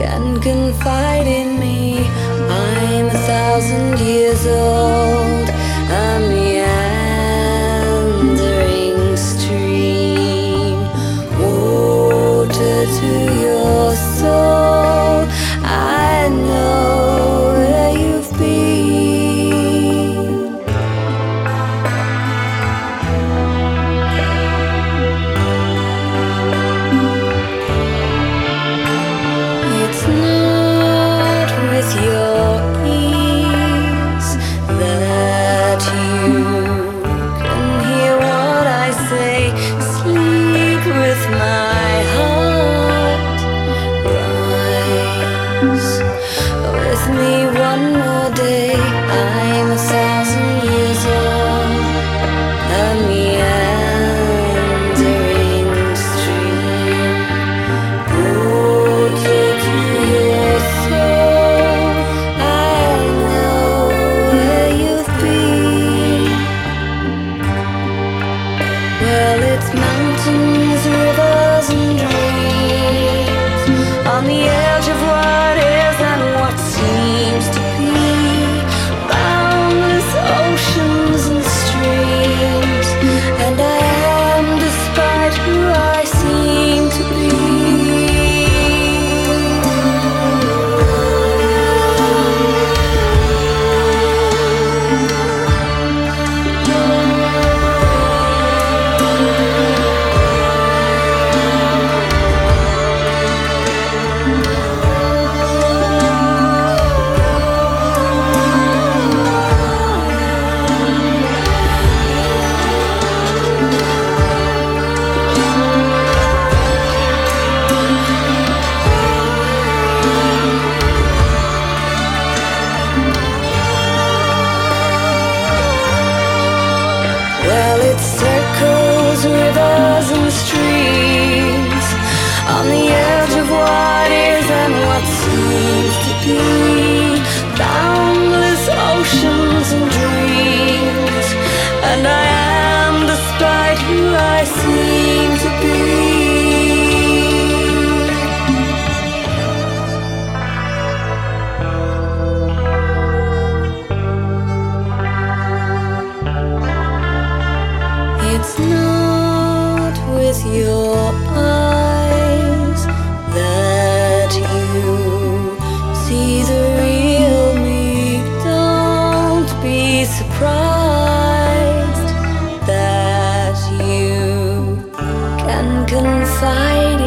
can confide in me. I'm a thousand years old. on the edge of what is and what seems to seems to be boundless ocean. surprised that you can confide.